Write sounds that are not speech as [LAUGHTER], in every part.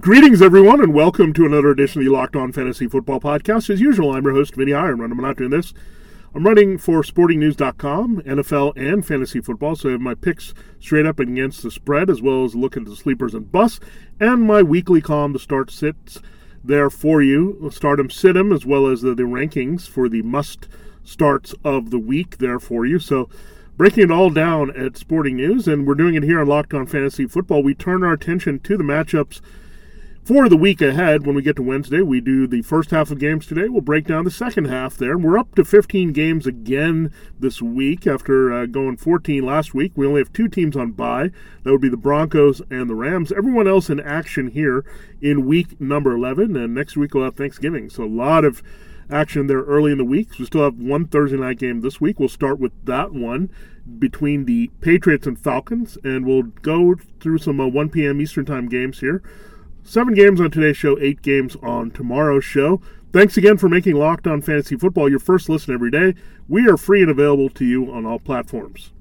Greetings, everyone, and welcome to another edition of the Locked On Fantasy Football Podcast. As usual, I'm your host, Vinny Iyer. I'm not doing this. I'm running for SportingNews.com, NFL, and fantasy football, so I have my picks straight up against the spread, as well as look at the sleepers and busts, and my weekly column, the start sits there for you. Start 'em, sit 'em, as well as the, the rankings for the must starts of the week there for you. So, breaking it all down at Sporting News, and we're doing it here on Locked On Fantasy Football. We turn our attention to the matchups for the week ahead, when we get to Wednesday, we do the first half of games today. We'll break down the second half there. And we're up to 15 games again this week after uh, going 14 last week. We only have two teams on bye. That would be the Broncos and the Rams. Everyone else in action here in week number 11. And next week we'll have Thanksgiving. So a lot of action there early in the week. We still have one Thursday night game this week. We'll start with that one between the Patriots and Falcons. And we'll go through some uh, 1 p.m. Eastern Time games here. Seven games on today's show, eight games on tomorrow's show. Thanks again for making Locked On Fantasy Football your first listen every day. We are free and available to you on all platforms.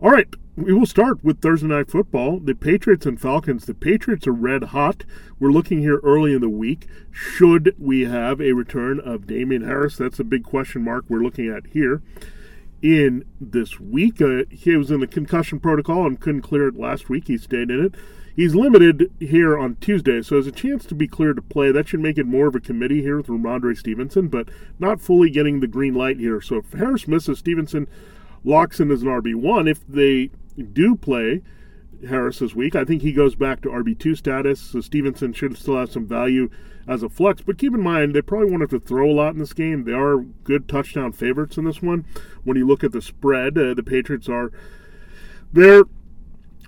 All right, we will start with Thursday Night Football. The Patriots and Falcons. The Patriots are red hot. We're looking here early in the week. Should we have a return of Damien Harris? That's a big question mark we're looking at here in this week. Uh, he was in the concussion protocol and couldn't clear it last week. He stayed in it. He's limited here on Tuesday, so there's a chance to be cleared to play. That should make it more of a committee here with Rhamondre Stevenson, but not fully getting the green light here. So if Harris misses, Stevenson locks in as an RB1. If they do play Harris this week, I think he goes back to RB2 status, so Stevenson should still have some value as a flex. But keep in mind, they probably won't have to throw a lot in this game. They are good touchdown favorites in this one. When you look at the spread, uh, the Patriots are. They're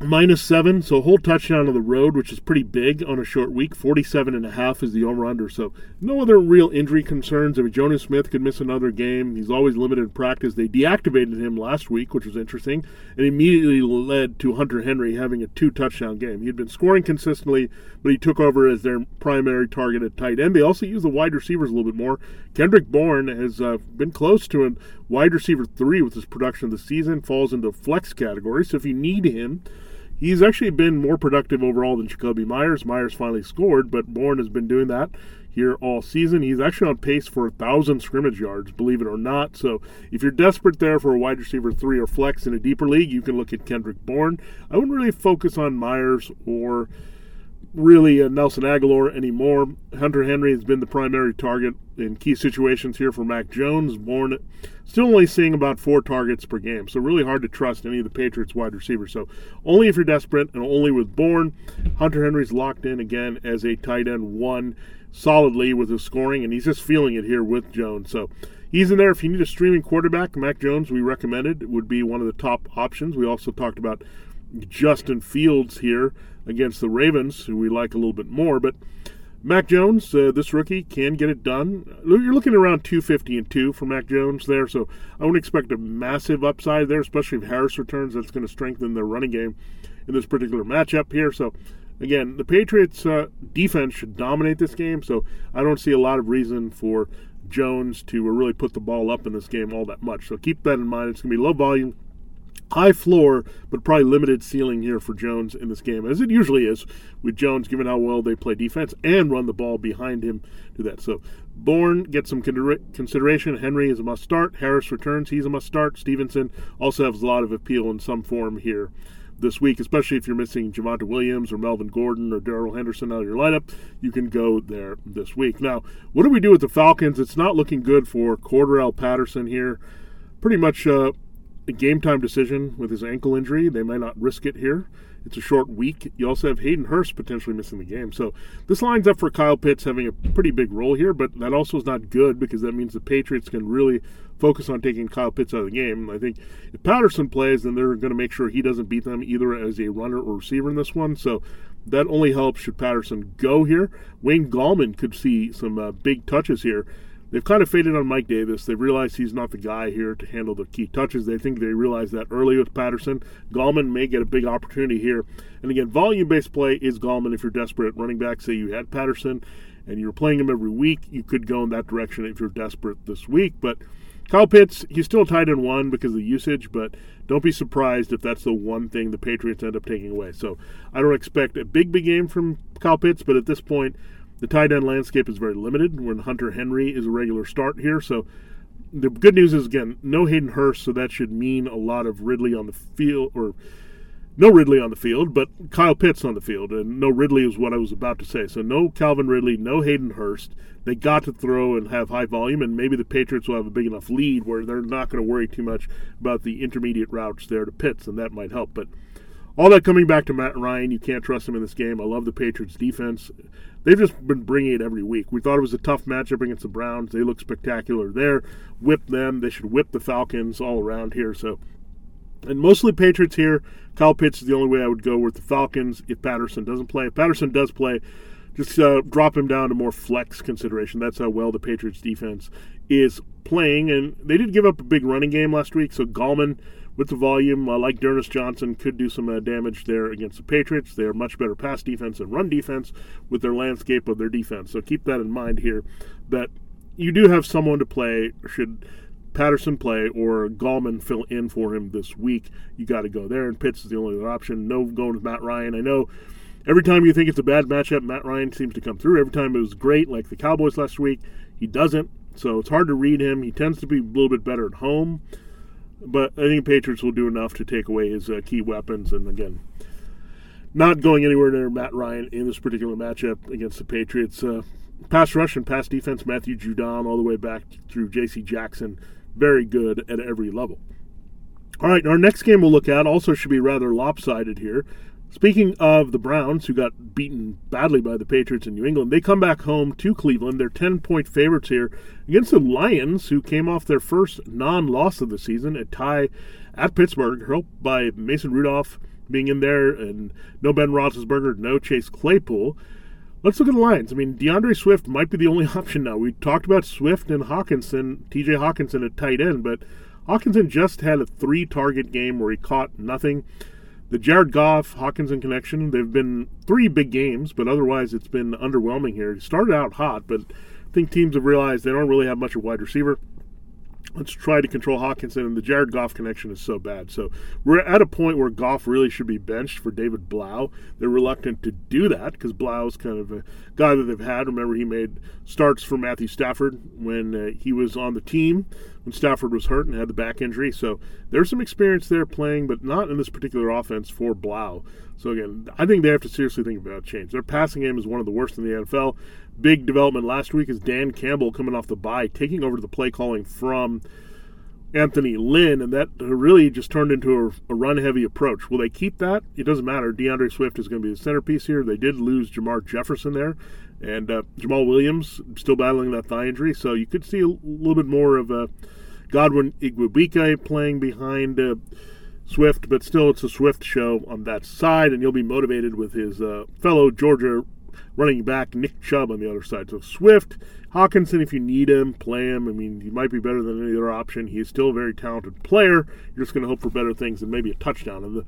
minus seven, so a whole touchdown on the road, which is pretty big on a short week. 47 and a half is the over under. So no other real injury concerns. I mean, Jonnu Smith could miss another game. He's always limited in practice. They deactivated him last week, which was interesting, and immediately led to Hunter Henry having a two touchdown game. He had been scoring consistently, but he took over as their primary target at tight end. They also use the wide receivers a little bit more. Kendrick Bourne has uh, been close to a wide receiver three with his production of the season, falls into flex category. So if you need him, He's actually been more productive overall than Jakobi Meyers. Meyers finally scored, but Bourne has been doing that here all season. He's actually on pace for a thousand scrimmage yards, believe it or not. So if you're desperate there for a wide receiver three or flex in a deeper league, you can look at Kendrick Bourne. I wouldn't really focus on Meyers or really uh, Nelson Agholor anymore. Hunter Henry has been the primary target in key situations here for Mac Jones. Bourne still only seeing about four targets per game, so really hard to trust any of the Patriots wide receivers. So only if you're desperate and only with Bourne. Hunter Henry's locked in again as a tight end one solidly with his scoring, and he's just feeling it here with Jones. So he's in there. If you need a streaming quarterback, Mac Jones, we recommended, would be one of the top options. We also talked about Justin Fields here against the Ravens, who we like a little bit more. But Mac Jones, uh, this rookie, can get it done. You're looking around 250 and 2 for Mac Jones there, so I wouldn't expect a massive upside there, especially if Harris returns. That's going to strengthen their running game in this particular matchup here. So, again, the Patriots' uh, defense should dominate this game, so I don't see a lot of reason for Jones to really put the ball up in this game all that much. So keep that in mind. It's going to be low volume high floor, but probably limited ceiling here for Jones in this game, as it usually is with Jones, given how well they play defense and run the ball behind him. Do that. So Bourne gets some consideration. Henry is a must start. Harris returns. He's a must start. Stevenson also has a lot of appeal in some form here this week, especially if you're missing Javonte Williams or Melvin Gordon or Darrell Henderson out of your lineup. You can go there this week. Now, what do we do with the Falcons? It's not looking good for Cordarrelle Patterson here. Pretty much. Uh, a game time decision with his ankle injury. They might not risk it here. It's a short week. You also have Hayden Hurst potentially missing the game. So this lines up for Kyle Pitts having a pretty big role here, but that also is not good because that means the Patriots can really focus on taking Kyle Pitts out of the game. I think if Patterson plays, then they're going to make sure he doesn't beat them either as a runner or receiver in this one. So That only helps should Patterson go here. Wayne Gallman could see some uh, big touches here. They've kind of faded on Mike Davis. They've realized he's not the guy here to handle the key touches. They think they realized that early with Patterson. Gallman may get a big opportunity here. And again, volume based play is Gallman if you're desperate at running back. Say you had Patterson and you're playing him every week, you could go in that direction if you're desperate this week. But Kyle Pitts, he's still tied in one because of the usage, but don't be surprised if that's the one thing the Patriots end up taking away. So I don't expect a big, big game from Kyle Pitts, but at this point, the tight end landscape is very limited when Hunter Henry is a regular start here. So the good news is, again, no Hayden Hurst, so that should mean a lot of Ridley on the field, or no Ridley on the field, but Kyle Pitts on the field. And no Ridley is what I was about to say. So no Calvin Ridley, no Hayden Hurst. They got to throw and have high volume, and maybe the Patriots will have a big enough lead where they're not going to worry too much about the intermediate routes there to Pitts, and that might help. But all that coming back to Matt Ryan, you can't trust him in this game. I love the Patriots defense. They've just been bringing it every week. We thought it was a tough matchup against the Browns. They look spectacular there. Whip them. They should whip the Falcons all around here. So and mostly Patriots here. Kyle Pitts is the only way I would go with the Falcons if Patterson doesn't play. If Patterson does play, just uh, drop him down to more flex consideration. That's how well the Patriots defense is playing. And they did give up a big running game last week, so Gallman with the volume, uh, like D'Ernest Johnson, could do some uh, damage there against the Patriots. They are much better pass defense and run defense with their landscape of their defense. So keep that in mind here. That you do have someone to play should Patterson play or Gallman fill in for him this week, you got to go there. And Pitts is the only other option. No going with Matt Ryan. I know every time you think it's a bad matchup, Matt Ryan seems to come through. Every time it was great, like the Cowboys last week, he doesn't. So it's hard to read him. He tends to be a little bit better at home. But I think Patriots will do enough to take away his uh, key weapons. And again, not going anywhere near Matt Ryan in this particular matchup against the Patriots. Uh, pass rush and pass defense, Matthew Judon all the way back through J.C. Jackson very good at every level. All right, our next game we'll look at also should be rather lopsided here. Speaking of the Browns, who got beaten badly by the Patriots in New England, they come back home to Cleveland. They're 10 point favorites here against the Lions, who came off their first non loss of the season, a tie at Pittsburgh, helped by Mason Rudolph being in there, and no Ben Roethlisberger, no Chase Claypool. Let's look at the Lions. I mean, DeAndre Swift might be the only [LAUGHS] option now. We talked about Swift and Hockenson, TJ Hockenson at tight end, but Hockenson just had a three target game where he caught nothing. The Jared Goff Hockenson connection, they've been three big games, but otherwise it's been underwhelming here. He started out hot, but I think teams have realized they don't really have much of a wide receiver let's try to control Hockenson. and the Jared Goff connection is so bad. So we're at a point where Goff really should be benched for David Blough. They're reluctant to do that because Blough is kind of a guy that they've had. Remember, he made starts for Matthew Stafford when uh, he was on the team when Stafford was hurt and had the back injury. So there's some experience there playing, but not in this particular offense for Blough. So again, I think they have to seriously think about change. Their passing game is one of the worst in the NFL big development last week is Dan Campbell coming off the bye, taking over the play calling from Anthony Lynn, and that really just turned into a, a run heavy approach. Will they keep that? It doesn't matter. DeAndre Swift is going to be the centerpiece here. They did lose Jermar Jefferson there, and uh, Jamaal Williams still battling that thigh injury, so you could see a little bit more of a Godwin Igwebuike playing behind. Uh, Swift, but still, it's a Swift show on that side, and you'll be motivated with his uh, fellow Georgia running back Nick Chubb on the other side. So Swift, Hockenson, if you need him, play him. I mean, he might be better than any other option. He is still a very talented player. You're just going to hope for better things and maybe a touchdown. And the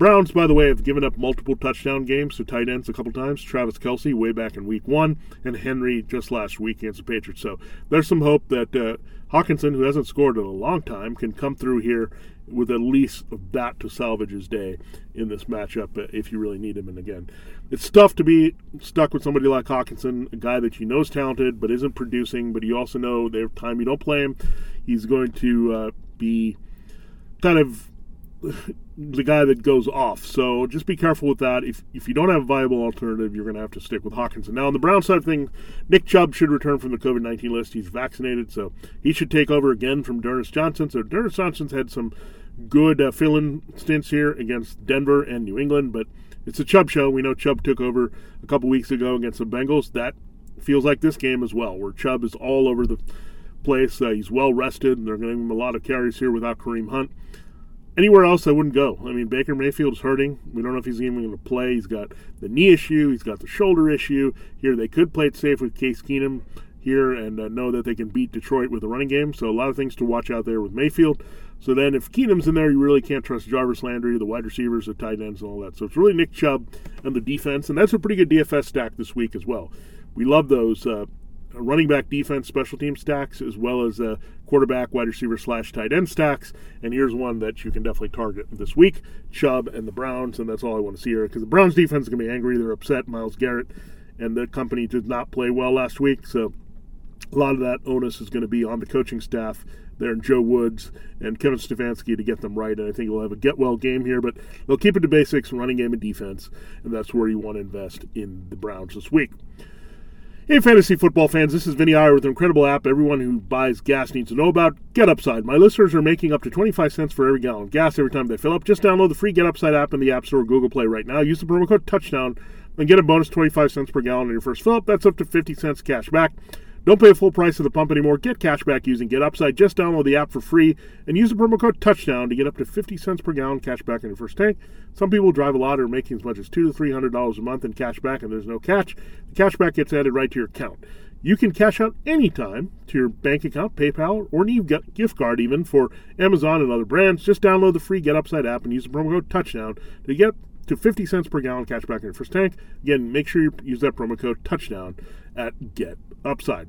Browns, by the way, have given up multiple touchdown games to tight ends a couple times. Travis Kelce way back in week one, and Henry just last week against the Patriots. So there's some hope that uh, Hockenson, who hasn't scored in a long time, can come through here with at least that to salvage his day in this matchup uh, if you really need him. And again, it's tough to be stuck with somebody like Hockenson, a guy that you know is talented but isn't producing, but you also know every time you don't play him, he's going to uh, be kind of [LAUGHS] the guy that goes off. So just be careful with that. If if you don't have a viable alternative, you're going to have to stick with Hockenson. Now on the Brown side of things, Nick Chubb should return from the COVID nineteen list. He's vaccinated, so he should take over again from D'Ernest Johnson. So D'Ernest Johnson's had some good uh, fill-in stints here against Denver and New England, but it's a Chubb show. We know Chubb took over a couple weeks ago against the Bengals. That feels like this game as well, where Chubb is all over the place. Uh, he's well rested, and they're going to give him a lot of carries here without Kareem Hunt. anywhere else, I wouldn't go. I mean, Baker Mayfield's hurting. We don't know if he's even going to play. He's got the knee issue. He's got the shoulder issue. Here, they could play it safe with Case Keenum here and uh, know that they can beat Detroit with a running game. So a lot of things to watch out there with Mayfield. So then, if Keenum's in there, you really can't trust Jarvis Landry, the wide receivers, the tight ends, and all that. So it's really Nick Chubb and the defense, and that's a pretty good DFS stack this week as well. We love those. Uh, running back defense special team stacks as well as uh, quarterback wide receiver slash tight end stacks and here's one that you can definitely target this week chubb and the browns and that's all i want to see here because the browns defense is going to be angry they're upset Myles garrett and the company did not play well last week so a lot of that onus is going to be on the coaching staff there in Joe Woods and Kevin Stefanski to get them right. And I think we'll have a get well game here, but they'll keep it to basics, running game and defense, and that's where you want to invest in the Browns this week. Hey, fantasy football fans, this is Vinny Iyer with an incredible app everyone who buys gas needs to know about Get Upside. My listeners are making up to 25 cents for every gallon of gas every time they fill up. Just download the free Get Upside app in the App Store or Google Play right now. Use the promo code Touchdown and get a bonus 25 cents per gallon on your first fill up. That's up to 50 cents cash back. Don't pay a full price at the pump anymore. Get cash back using Get Upside. Just download the app for free and use the promo code Touchdown to get up to 50 cents per gallon cash back on your first tank. Some people drive a lot or are making as much as two to three hundred dollars a month in cash back, and there's no catch. The cash back gets added right to your account. You can cash out anytime to your bank account, PayPal, or an gift card even for Amazon and other brands. Just download the free Get Upside app and use the promo code Touchdown to get to 50 cents per gallon cash back on your first tank. Again, make sure you use that promo code Touchdown at Get Upside.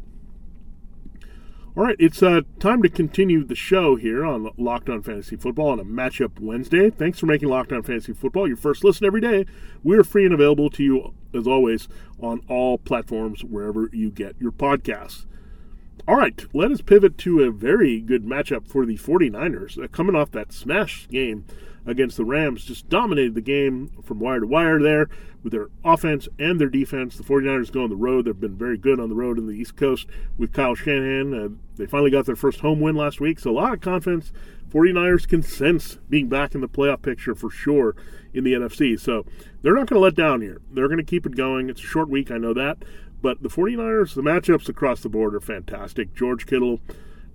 All right, it's uh, time to continue the show here on Locked On Fantasy Football on a Matchup Wednesday. Thanks for making Locked On Fantasy Football your first listen every day. We're free and available to you, as always, on all platforms wherever you get your podcasts. All right, let us pivot to a very good matchup for the 49ers. Uh, coming off that smash game against the Rams, just dominated the game from wire to wire there with their offense and their defense. The 49ers go on the road. They've been very good on the road in the East Coast with Kyle Shanahan. Uh, they finally got their first home win last week, so a lot of confidence. 49ers can sense being back in the playoff picture for sure in the NFC. So they're not going to let down here. They're going to keep it going. It's a short week, I know that. But the 49ers, the matchups across the board are fantastic. George Kittle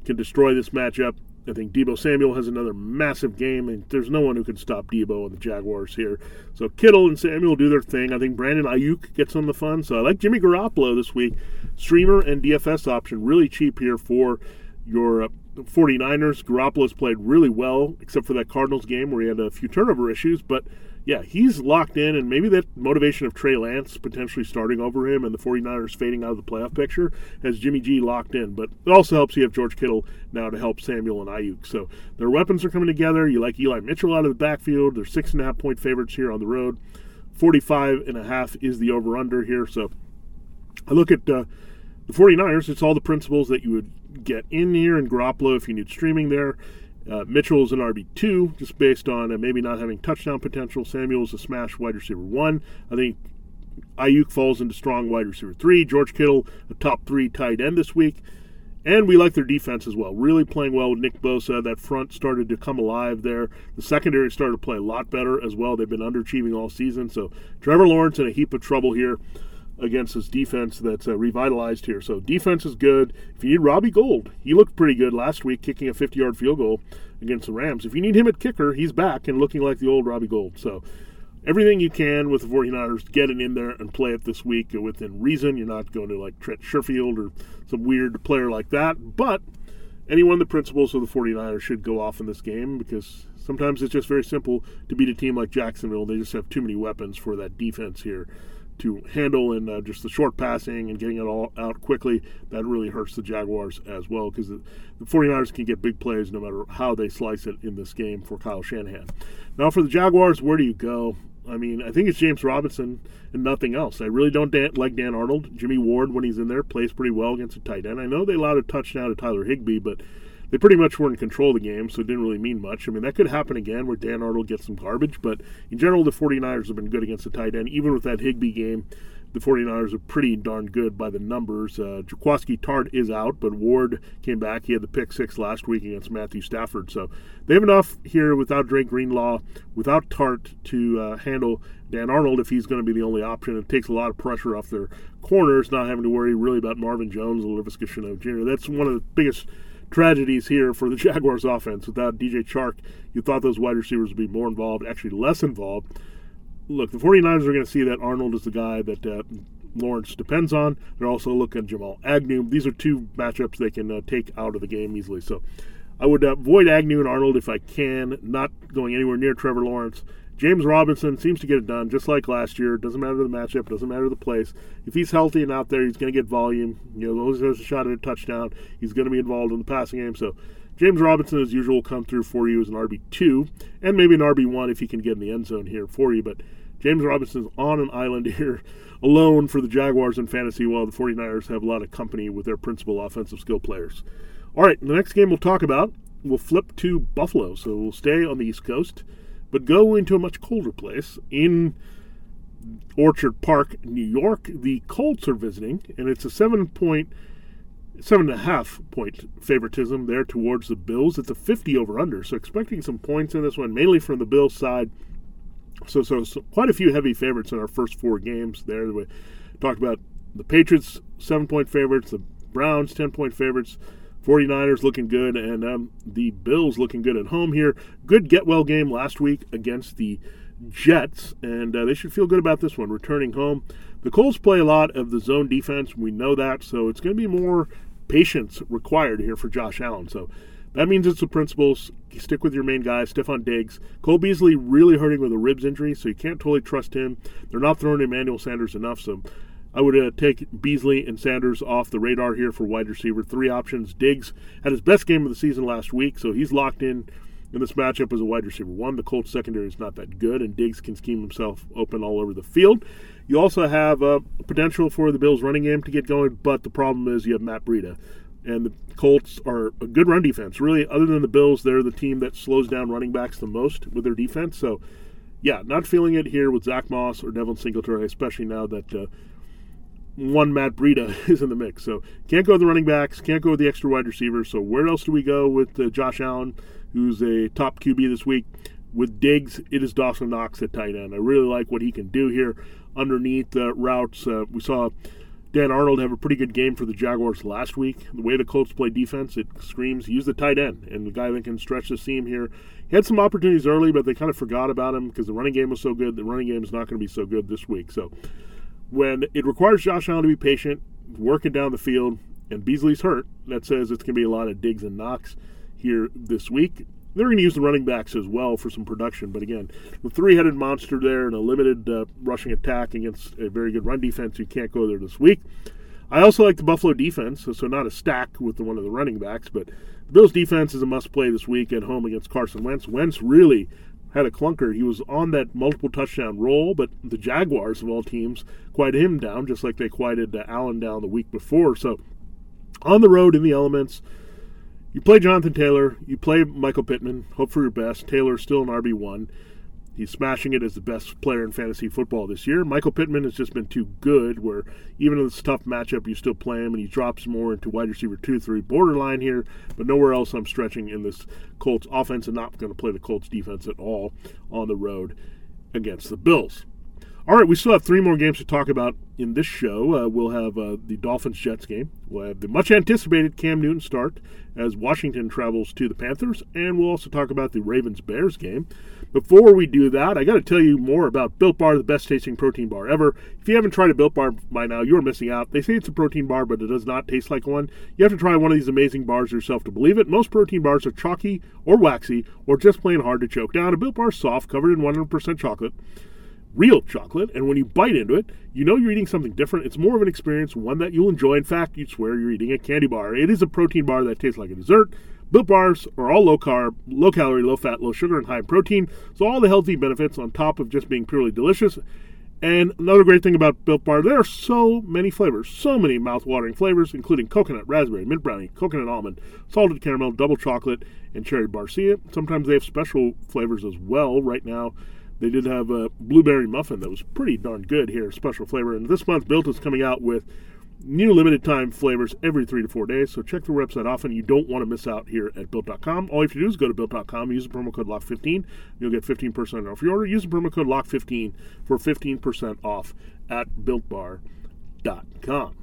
can destroy this matchup. I think Deebo Samuel has another massive game, and there's no one who can stop Deebo and the Jaguars here. So Kittle and Samuel do their thing. I think Brandon Aiyuk gets on the fun. So I like Jimmy Garoppolo this week. Streamer and DFS option, really cheap here for your uh, 49ers. Garoppolo's played really well, except for that Cardinals game where he had a few turnover issues, but yeah, he's locked in, and maybe that motivation of Trey Lance potentially starting over him and the 49ers fading out of the playoff picture has Jimmy G locked in. But it also helps you have George Kittle now to help Samuel and Aiyuk. So their weapons are coming together. You like Eli Mitchell out of the backfield. They're six and a half point favorites here on the road. 45 and a half is the over under here. So I look at uh, the 49ers. It's all the principles that you would get in here in Garoppolo if you need streaming there. Uh, Mitchell's an RB2, just based on uh, maybe not having touchdown potential. Samuel's a smash wide receiver one. I think Aiyuk falls into strong wide receiver three. George Kittle, a top three tight end this week. And we like their defense as well. Really playing well with Nick Bosa. That front started to come alive there. The secondary started to play a lot better as well. They've been underachieving all season. So Trevor Lawrence in a heap of trouble here against this defense that's uh, revitalized here. So defense is good. If you need Robbie Gould, he looked pretty good last week, kicking a 50-yard field goal against the Rams. If you need him at kicker, he's back and looking like the old Robbie Gould. So everything you can with the 49ers, get it in there and play it this week within reason. You're not going to like Trent Sherfield or some weird player like that, but anyone of the principles of the 49ers should go off in this game because sometimes it's just very simple to beat a team like Jacksonville. They just have too many weapons for that defense here to handle and uh, just the short passing and getting it all out quickly, that really hurts the Jaguars as well because the, the 49ers can get big plays no matter how they slice it in this game for Kyle Shanahan. Now, for the Jaguars, where do you go? I mean, I think it's James Robinson and nothing else. I really don't dan- like Dan Arnold. Jimmy Ward, when he's in there, plays pretty well against a tight end. I know they allowed a touchdown to Tyler Higbee, but they pretty much were in control of the game, so it didn't really mean much. I mean, that could happen again where Dan Arnold gets some garbage, but in general, the 49ers have been good against the tight end. Even with that Higbee game, the 49ers are pretty darn good by the numbers. Uh, Jaquiski Tartt is out, but Ward came back. He had the pick six last week against Matthew Stafford. So they have enough here without Dre Greenlaw, without Tart to uh, handle Dan Arnold if he's going to be the only option. It takes a lot of pressure off their corners, not having to worry really about Marvin Jones or Laviska Shenault Jr. That's one of the biggest tragedies here for the [LAUGHS] Jaguars offense. Without DJ Chark, you thought those wide receivers would be more involved, actually less involved. Look, the 49ers are going to see that Arnold is the guy that uh, Lawrence depends on. They're also looking at Jamal Agnew. These are two matchups they can uh, take out of the game easily. So I would avoid Agnew and Arnold if I can, not going anywhere near Trevor Lawrence. James Robinson seems to get it done just like last year. Doesn't matter the matchup, doesn't matter the place. If he's healthy and out there, he's going to get volume. You know, always has a shot at a touchdown. He's going to be involved in the passing game. So James Robinson, as usual, will come through for you as an RB2 and maybe an RB1 if he can get in the end zone here for you. But James Robinson's on an island [LAUGHS] here alone for the Jaguars in fantasy while the 49ers have a lot of company with their principal offensive skill players. All right, the next game we'll talk about, we'll flip to Buffalo. So we'll stay on the East Coast but go into a much colder place in Orchard Park, New York. The Colts are visiting, and it's a seven point, seven and a half point favoritism there towards the Bills. It's a 50 over under, so expecting some points in this one, mainly from the Bills side. So, so, so quite a few heavy favorites in our first four games there. We talked about the Patriots, seven point favorites, the Browns, 10 point favorites. 49ers looking good, and um, the Bills looking good at home here. Good get well game last week against the Jets, and uh, they should feel good about this one, returning home. The Colts play a lot of the zone defense. We know that, so it's going to be more patience required here for Josh Allen. So that means it's the principles. Stick with your main guy, Stefon Diggs. Cole Beasley really hurting with a ribs injury, so you can't totally trust him. They're not throwing Emmanuel Sanders enough, so I would uh, take Beasley and Sanders off the radar here for wide receiver. Three options. Diggs had his best game of the season last week, so he's locked in in this matchup as a wide receiver. One, the Colts secondary is not that good, and Diggs can scheme himself open all over the field. You also have uh, potential for the Bills' running game to get going, but the problem is you have Matt Breida. And the Colts are a good run defense. Really, other than the Bills, they're the team that slows down running backs the most with their defense. So, yeah, not feeling it here with Zach Moss or Devin Singletary, especially now that uh, one Matt Breida [LAUGHS] is in the mix. So can't go with the running backs, can't go with the extra wide receivers. So where else do we go with uh, Josh Allen, who's a top QB this week? With Diggs, it is Dawson Knox at tight end. I really like what he can do here underneath the routes. Uh, we saw Dan Arnold have a pretty good game for the Jaguars last week. The way the Colts play defense, it screams use the tight end and the guy that can stretch the seam here. He had some opportunities early, but they kind of forgot about him because the running game was so good. The running game is not going to be so good this week. So when it requires Josh Allen to be patient, working down the field, and Beasley's hurt, that says it's going to be a lot of Diggs and Knox here this week. They're going to use the running backs as well for some production, but again, the three-headed monster there and a limited uh, rushing attack against a very good run defense, you can't go there this week. I also like the Buffalo defense, so not a stack with the, one of the running backs, but the Bills defense is a must-play this week at home against Carson Wentz. Wentz really had a clunker. He was on that multiple touchdown roll, but the Jaguars of all teams quieted him down, just like they quieted uh, Allen down the week before. So on the road in the elements, you play Jonathan Taylor, you play Michael Pittman. Hope for your best. Taylor's still an RB one. He's smashing it as the best player in fantasy football this year. Michael Pittman has just been too good, where even in this tough matchup, you still play him, and he drops more into wide receiver 2 3 borderline here, but nowhere else I'm stretching in this Colts offense and not going to play the Colts defense at all on the road against the Bills. All right, we still have three more games to talk about in this show. Uh, we'll have uh, the Dolphins Jets game. We'll have the much anticipated Cam Newton start as Washington travels to the Panthers, and we'll also talk about the Ravens Bears game. Before we do that, I got to tell you more about Built Bar, the best tasting protein bar ever. If you haven't tried a Built Bar by now, you're missing out. They say it's a protein bar, but it does not taste like one. You have to try one of these amazing bars yourself to believe it. Most protein bars are chalky or waxy or just plain hard to choke down. A Built Bar is soft, covered in 100% chocolate real chocolate, and when you bite into it, you know you're eating something different. It's more of an experience, one that you'll enjoy. In fact, you'd swear you're eating a candy bar. It is a protein bar that tastes like a dessert. Built bars are all low carb, low calorie, low fat, low sugar, and high in protein. So all the healthy benefits on top of just being purely delicious. And another great thing about Built Bar, there are so many flavors, so many mouth-watering flavors, including coconut, raspberry, mint brownie, coconut almond, salted caramel, double chocolate, and cherry barcia. Sometimes they have special flavors as well. Right now, they did have a blueberry muffin that was pretty darn good here, special flavor. And this month, Built is coming out with new limited time flavors every three to four days. So check the website often. You don't want to miss out here at built.com. All you have to do is go to built.com, use the promo code LOCK15. You'll get 15% off your order. Use the promo code LOCK15 for 15% off at builtbar.com.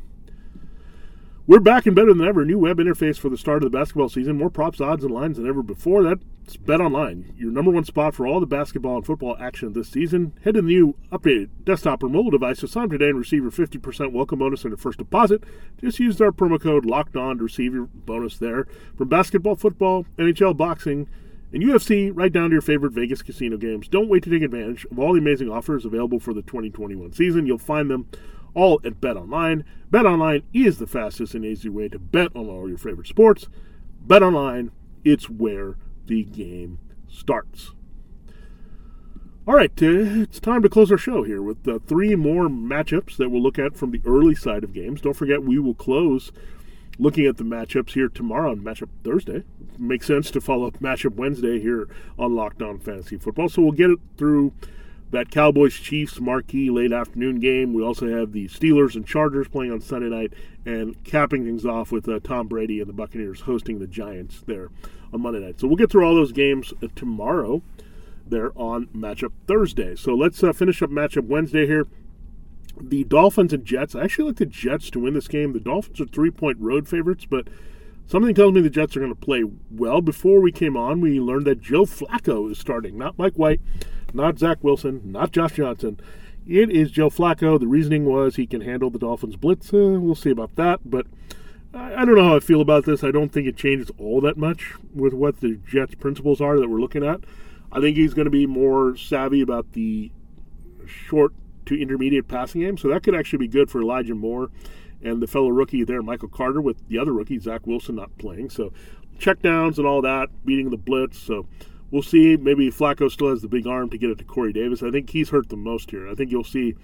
We're back and better than ever. New web interface for the start of the basketball season. More props, odds, and lines than ever before. That's Bet Online, your number one spot for all the basketball and football action this season. Head to the new updated desktop or mobile device to sign today and receive your 50% welcome bonus on your first deposit. Just use our promo code Locked On to receive your bonus there. From basketball, football, NHL, boxing, and UFC, right down to your favorite Vegas casino games. Don't wait to take advantage of all the amazing offers available for the 2021 season. You'll find them all at Bet Online. Bet Online is the fastest and easy way to bet on all your favorite sports. Bet Online, it's where the game starts. All right, uh, it's time to close our show here with uh, three more matchups that we'll look at from the early side of games. Don't forget, we will close looking at the matchups here tomorrow on Matchup Thursday. Makes sense to follow up Matchup Wednesday here on Locked On Fantasy Football. So we'll get it through that Cowboys Chiefs marquee late afternoon game. We also have the Steelers and Chargers playing on Sunday night, and capping things off with uh, Tom Brady and the Buccaneers hosting the Giants there on Monday night. So we'll get through all those games uh, tomorrow there on Matchup Thursday. So let's uh, finish up Matchup Wednesday here. The Dolphins and Jets. I actually like the Jets to win this game. The Dolphins are three point road favorites, but Something tells me the Jets are going to play well. Before we came on, we learned that Joe Flacco is starting, not Mike White, not Zach Wilson, not Josh Johnson. It is Joe Flacco. The reasoning was he can handle the Dolphins' blitz. Uh, we'll see about that, but I, don't know how I feel about this. I don't think it changes all that much with what the Jets' principles are that we're looking at. I think he's going to be more savvy about the short to intermediate passing game, so that could actually be good for Elijah Moore and the fellow rookie there, Michael Carter, with the other rookie, Zach Wilson, not playing. So checkdowns and all that, beating the blitz. So we'll see. Maybe Flacco still has the big arm to get it to Corey Davis. I think he's hurt the most here. I think you'll see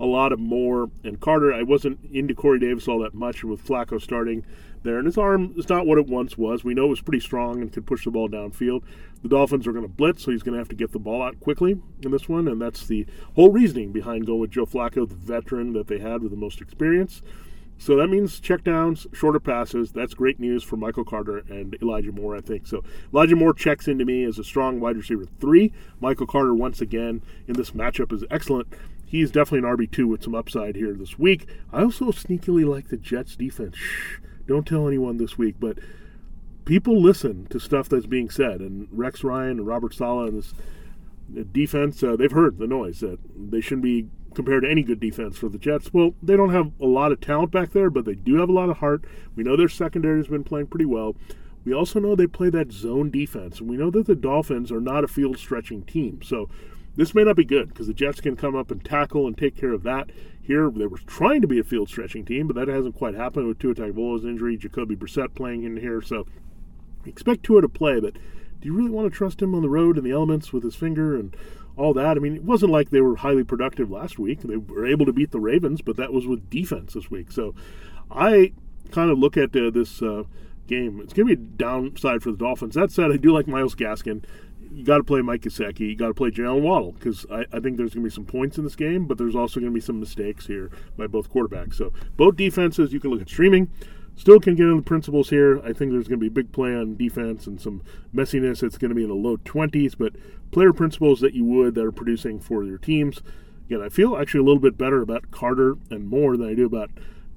a lot of Moore. And Carter, I wasn't into Corey Davis all that much with Flacco starting there. And his arm is not what it once was. We know it was pretty strong and could push the ball downfield. The Dolphins are going to blitz, so he's going to have to get the ball out quickly in this one. And that's the whole reasoning behind going with Joe Flacco, the veteran that they had with the most experience. So that means checkdowns, shorter passes. That's great news for Michael Carter and Elijah Moore, I think. So Elijah Moore checks into me as a strong wide receiver three. Michael Carter, once again, in this matchup is excellent. He's definitely an RB2 with some upside here this week. I also sneakily like the Jets defense. Shh, don't tell anyone this week, but people listen to stuff that's being said. And Rex Ryan and Robert Saleh and this defense, uh, they've heard the noise that they shouldn't be compared to any good defense for the Jets. Well, they don't have a lot of talent back there, but they do have a lot of heart. We know their secondary has been playing pretty well. We also know they play that zone defense, and we know that the Dolphins are not a field stretching team. So this may not be good because the Jets can come up and tackle and take care of that. Here, they were trying to be a field stretching team, but that hasn't quite happened with Tua Tagovailoa's injury, Jacoby Brissett playing in here. So expect Tua to play, but do you really want to trust him on the road in the elements with his finger and all that. I mean, it wasn't like they were highly productive last week. They were able to beat the Ravens, but that was with defense this week. So I kind of look at uh, this uh, game. It's going to be a downside for the Dolphins. That said, I do like Myles Gaskin. You got to play Mike Gesicki. You got to play Jaylen Waddle because I, I, think there's going to be some points in this game, but there's also going to be some mistakes here by both quarterbacks. So both defenses, you can look at streaming. Still can get into the principles here. I think there's going to be a big play on defense and some messiness. It's going to be in the low 20s, but player principles that you would that are producing for your teams. Again, I feel actually a little bit better about Carter and Moore than I do about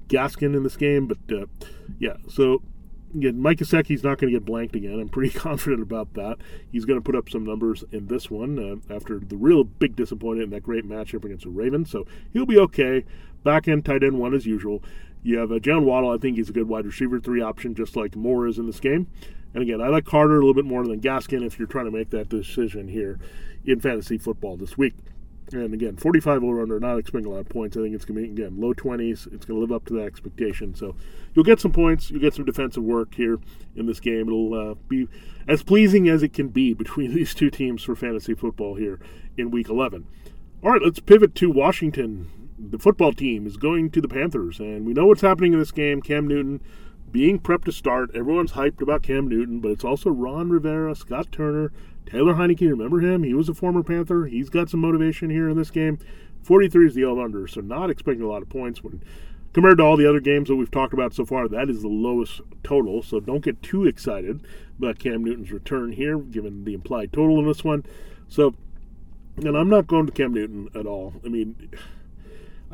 Gaskin in this game. But uh, yeah, so again, Mike Gesicki's not going to get blanked again. I'm pretty [LAUGHS] confident about that. He's going to put up some numbers in this one uh, after the real big disappointment in that great matchup against the Ravens. So he'll be okay. Back end tight end one as usual. You have uh, John Waddle. I think he's a good wide receiver three option, just like Moore is in this game. And again, I like Carter a little bit more than Gaskin if you're trying to make that decision here in fantasy football this week. And again, 45 over under, not expecting a lot of points. I think it's going to be, again, low 20s. It's going to live up to that expectation. So you'll get some points. You'll get some defensive work here in this game. It'll uh, be as pleasing as it can be between [LAUGHS] these two teams for fantasy football here in week 11. All right, let's pivot to Washington the football team is going to the Panthers, and we know what's happening in this game. Cam Newton being prepped to start. Everyone's hyped about Cam Newton, but it's also Ron Rivera, Scott Turner, Taylor Heinicke. Remember him? He was a former Panther. He's got some motivation here in this game. 43 is the over under, so not expecting a lot of points when compared to all the other games that we've talked about so far. That is the lowest total, so don't get too excited about Cam Newton's return here, given the implied total in this one. So, and I'm not going to Cam Newton at all. I mean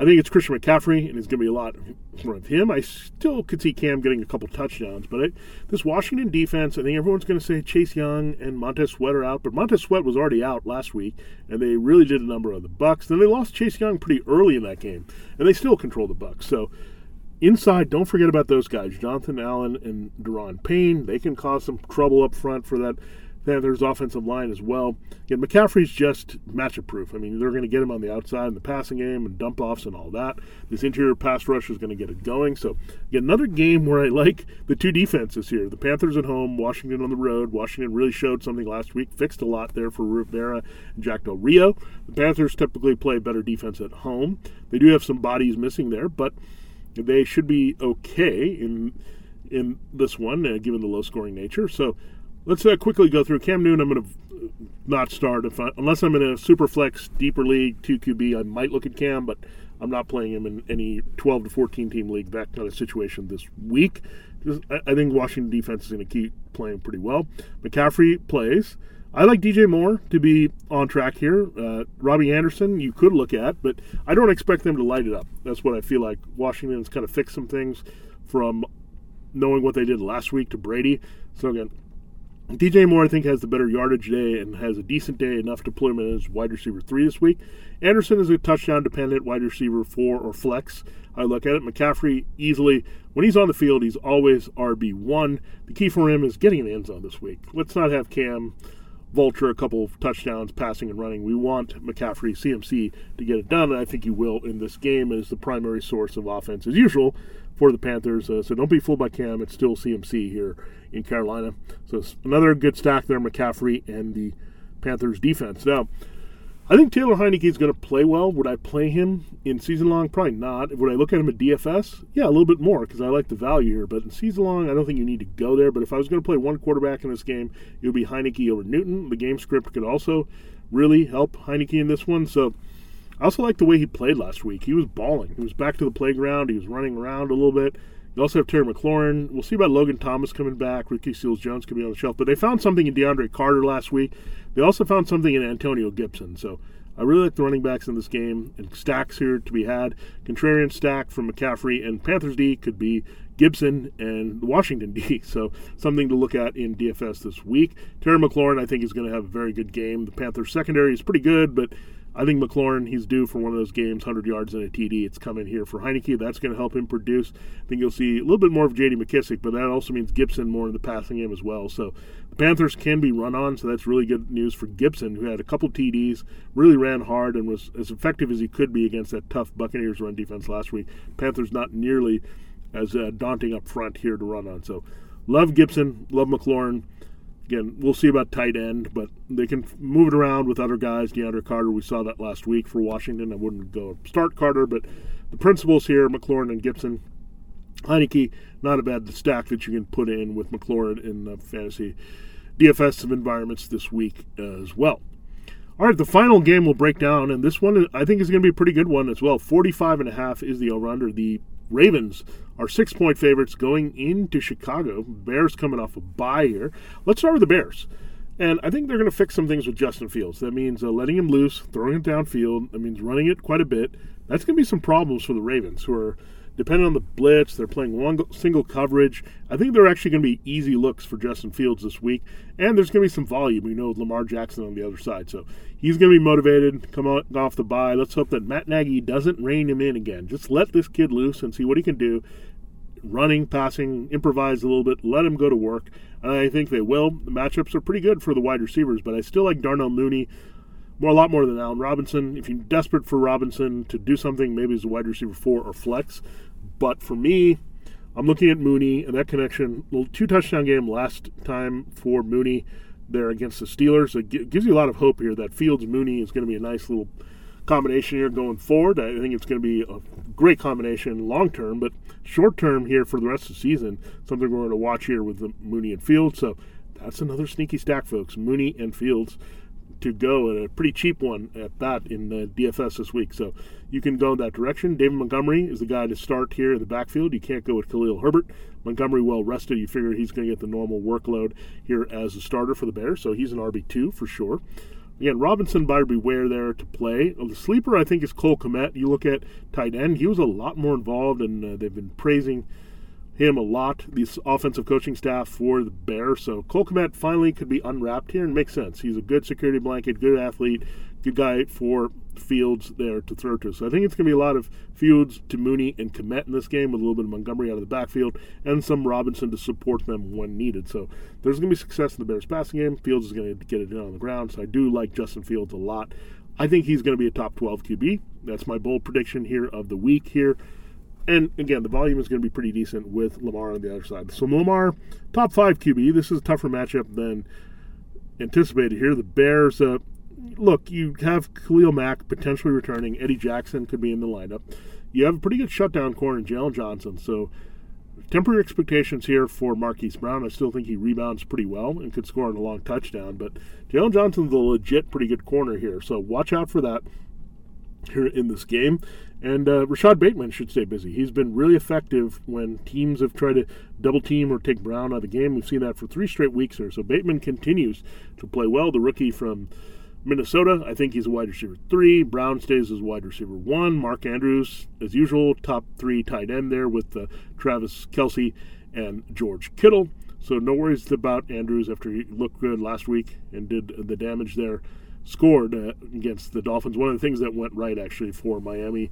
I think it's Christian McCaffrey, and it's going to be a lot of him. I still could see Cam getting a couple touchdowns, but I, this Washington defense, I think everyone's going to say Chase Young and Montez Sweat are out, but Montez Sweat was already out last week, and they really did a number on the Bucs. Then they lost Chase Young pretty early in that game, and they still control the Bucs. So inside, don't forget about those guys, Jonathan Allen and Daron Payne. They can cause some trouble up front for that Panthers offensive line as well. Again, McCaffrey's just matchup proof. I mean, they're going to get him on the outside in the passing game and dump offs and all that. This interior pass rush is going to get it going. So, again, another game where I like the two defenses here. The Panthers at home, Washington on the road. Washington really showed something last week, fixed a lot there for Rivera and Jack Del Rio. The Panthers typically play better defense at home. They do have some bodies missing there, but they should be okay in in this one, uh, given the low scoring nature. So, Let's uh, quickly go through Cam Newton. I'm going to not start if I, unless I'm in a super flex deeper league two QB. I might look at Cam, but I'm not playing him in any 12 to 14 team league. That kind of situation this week. I, I think Washington defense is going to keep playing pretty well. McCaffrey plays. I like DJ Moore to be on track here. Uh, Robbie Anderson, you could look at, but I don't expect them to light it up. That's what I feel like. Washington's kind of fixed some things from knowing what they did last week to Brady. So again, DJ Moore, I think, has the better yardage day and has a decent day enough to put him as wide receiver three this week. Anderson is a touchdown dependent wide receiver four or flex. I look at it. McCaffrey easily, when he's on the field, he's always RB1. The key for him is getting in the end zone this week. Let's not have Cam vulture a couple of touchdowns passing and running. We want McCaffrey, CMC, to get it done, and I think he will in this game as the primary source of offense as usual for the Panthers. Uh, so don't be fooled by Cam. It's still CMC here in Carolina. So another good stack there, McCaffrey and the Panthers defense. Now, I think Taylor Heinicke is going to play well. Would I play him in season long? Probably not. Would I look at him at DFS? Yeah, a little bit more because I like the value here. But in season long, I don't think you need to go there. But if I was going to play one quarterback in this game, it would be Heinicke over Newton. The game script could also really help Heinicke in this one. So I also like the way he played last week. He was balling. He was back to the playground. He was running around a little bit. You also have Terry McLaurin. We'll see about Logan Thomas coming back. Ricky Seals Jones could be on the shelf. But they found something in DeAndre Carter last week. They also found something in Antonio Gibson. So I really like the running backs in this game and stacks here to be had. Contrarian stack from McCaffrey and Panthers D could be Gibson and the Washington [LAUGHS] D. So something to look at in DFS this week. Terry McLaurin, I think, is going to have a very good game. The Panthers secondary is pretty good, but I think McLaurin, he's due for one of those games, 100 yards and a TD. It's coming here for Heinicke. That's going to help him produce. I think you'll see a little bit more of J.D. McKissic, but that also means Gibson more in the passing game as well. So the Panthers can be run on, so that's really good news for Gibson, who had a couple TDs, really ran hard, and was as effective as he could be against that tough Buccaneers run defense last week. Panthers not nearly as uh, daunting up front here to run on. So love Gibson, love McLaurin. Again, we'll see about tight end, but they can move it around with other guys. DeAndre Carter, we saw that last week for Washington. I wouldn't go start Carter, but the principles here, McLaurin and Gibson. Heinicke, not a bad stack that you can put in with McLaurin in the fantasy DFS environments this week as well. All right, the final game will break down, and this one I think is going to be a pretty good one as well. 45 and a half is the over-under. The Ravens are six point favorites going into Chicago. Bears coming off a bye here. Let's start with the Bears. And I think they're going to fix some things with Justin Fields. That means uh, letting him loose, throwing it downfield. That means running it quite a bit. That's going to be some problems for the Ravens, who are depending on the blitz, they're playing one single coverage. I think they're actually going to be easy looks for Justin Fields this week, and there's going to be some volume. We know Lamar Jackson on the other side, so he's going to be motivated. Come off the bye. Let's hope that Matt Nagy doesn't rein him in again. Just let this kid loose and see what he can do. Running, passing, improvise a little bit, let him go to work. And I think they will. The matchups are pretty good for the wide receivers, but I still like Darnell Mooney more, a lot more than Allen Robinson. If you're desperate for Robinson to do something, maybe as a wide receiver four or flex. But for me, I'm looking at Mooney and that connection. Little two touchdown game last time for Mooney there against the Steelers. It gives you a lot of hope here that Fields Mooney is going to be a nice little combination here going forward. I think it's going to be a great combination long term, but short term here for the rest of the season, something we're going to watch here with Mooney and Fields. So that's another sneaky stack, folks. Mooney and Fields to go at a pretty cheap one at that in the DFS this week. So you can go in that direction. David Montgomery is the guy to start here in the backfield. You can't go with Khalil Herbert. Montgomery well rested. You figure he's going to get the normal workload here as a starter for the Bears. So he's an RB2 for sure. Again, Robinson buyer beware there to play. The sleeper, I think, is Cole Kmet. You look at tight end; he was a lot more involved, and uh, they've been praising him a lot. This offensive coaching staff for the Bears. So Cole Kmet finally could be unwrapped here and makes sense. He's a good security blanket, good athlete, good guy for Fields there to throw to. So I think it's going to be a lot of Fields to Mooney and Kmet in this game with a little bit of Montgomery out of the backfield and some Robinson to support them when needed. So there's going to be success in the Bears passing game. Fields is going to get it in on the ground. So I do like Justin Fields a lot. I think he's going to be a top 12 QB. That's my bold prediction here of the week here. And again, the volume is going to be pretty decent with Lamar on the other side. So Lamar, top five QB. This is a tougher matchup than anticipated here. The Bears, uh, look, you have Khalil Mack potentially returning. Eddie Jackson could be in the lineup. You have a pretty good shutdown corner in Jaylon Johnson. So temporary expectations here for Marquise Brown. I still think he rebounds pretty well and could score on a long touchdown. But Jaylon Johnson's a legit pretty good corner here. So watch out for that here in this game. And uh, Rashod Bateman should stay busy. He's been really effective when teams have tried to double team or take Brown out of the game. We've seen that for three straight weeks here. So Bateman continues to play well. The rookie from Minnesota, I think he's a wide receiver three. Brown stays as wide receiver one. Mark Andrews, as usual, top three tight end there with uh, Travis Kelce and George Kittle. So no worries about Andrews after he looked good last week and did the damage there scored uh, against the Dolphins. One of the things that went right actually for Miami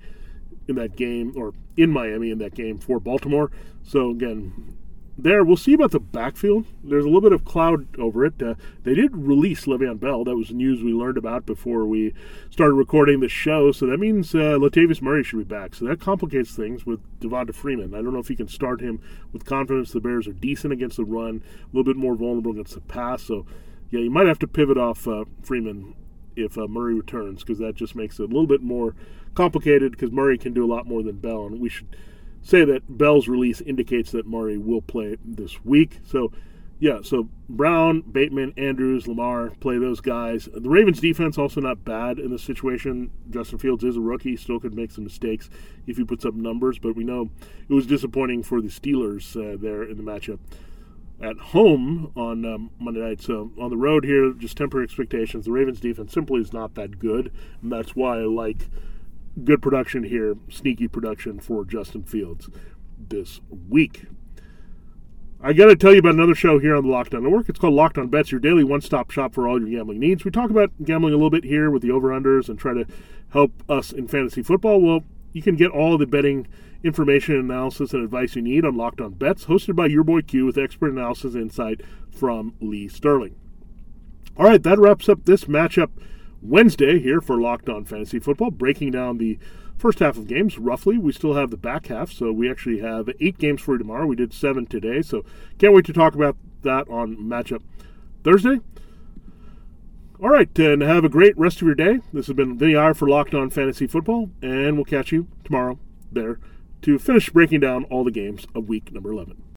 in that game, or in Miami in that game for Baltimore. So again, there we'll see about the backfield. There's a little bit of cloud over it. Uh, they did release Le'Veon Bell. That was news we learned about before we started recording the show. So that means uh, Latavius Murray should be back. So that complicates things with Devonta Freeman. I don't know if you can start him with confidence. The Bears are decent against the run, a little bit more vulnerable against the pass. So yeah, you might have to pivot off uh, Freeman if uh, Murray returns because that just makes it a little bit more complicated because Murray can do a lot more than Bell, and we should say that Bell's release indicates that Murray will play this week. So, yeah, so Brown, Bateman, Andrews, Lamar play those guys. The Ravens defense also not bad in this situation. Justin Fields is a rookie, still could make some mistakes if he puts up numbers, but we know it was disappointing for the Steelers uh, there in the matchup at home on um, Monday night. So on the road here, just temporary expectations. The Ravens defense simply is not that good, and that's why I like good production here, sneaky production for Justin Fields this week. I got to tell you about another show here on the Locked On Network. It's called Locked On Bets, your daily one-stop shop for all your gambling needs. We talk about gambling a little bit here with the over/unders and try to help us in fantasy football. Well, you can get all the betting information, analysis, and advice you need on Locked On Bets, hosted by your boy Q with expert analysis insight from Lee Sterling. All right, that wraps up this matchup Wednesday here for Locked On Fantasy Football, breaking down the first half of games roughly. We still have the back half, so we actually have eight games for you tomorrow. We did seven today, so can't wait to talk about that on matchup Thursday. All right, and have a great rest of your day. This has been Vinnie Iyer for Locked On Fantasy Football, and we'll catch you tomorrow there to finish breaking down all the games of week number 11.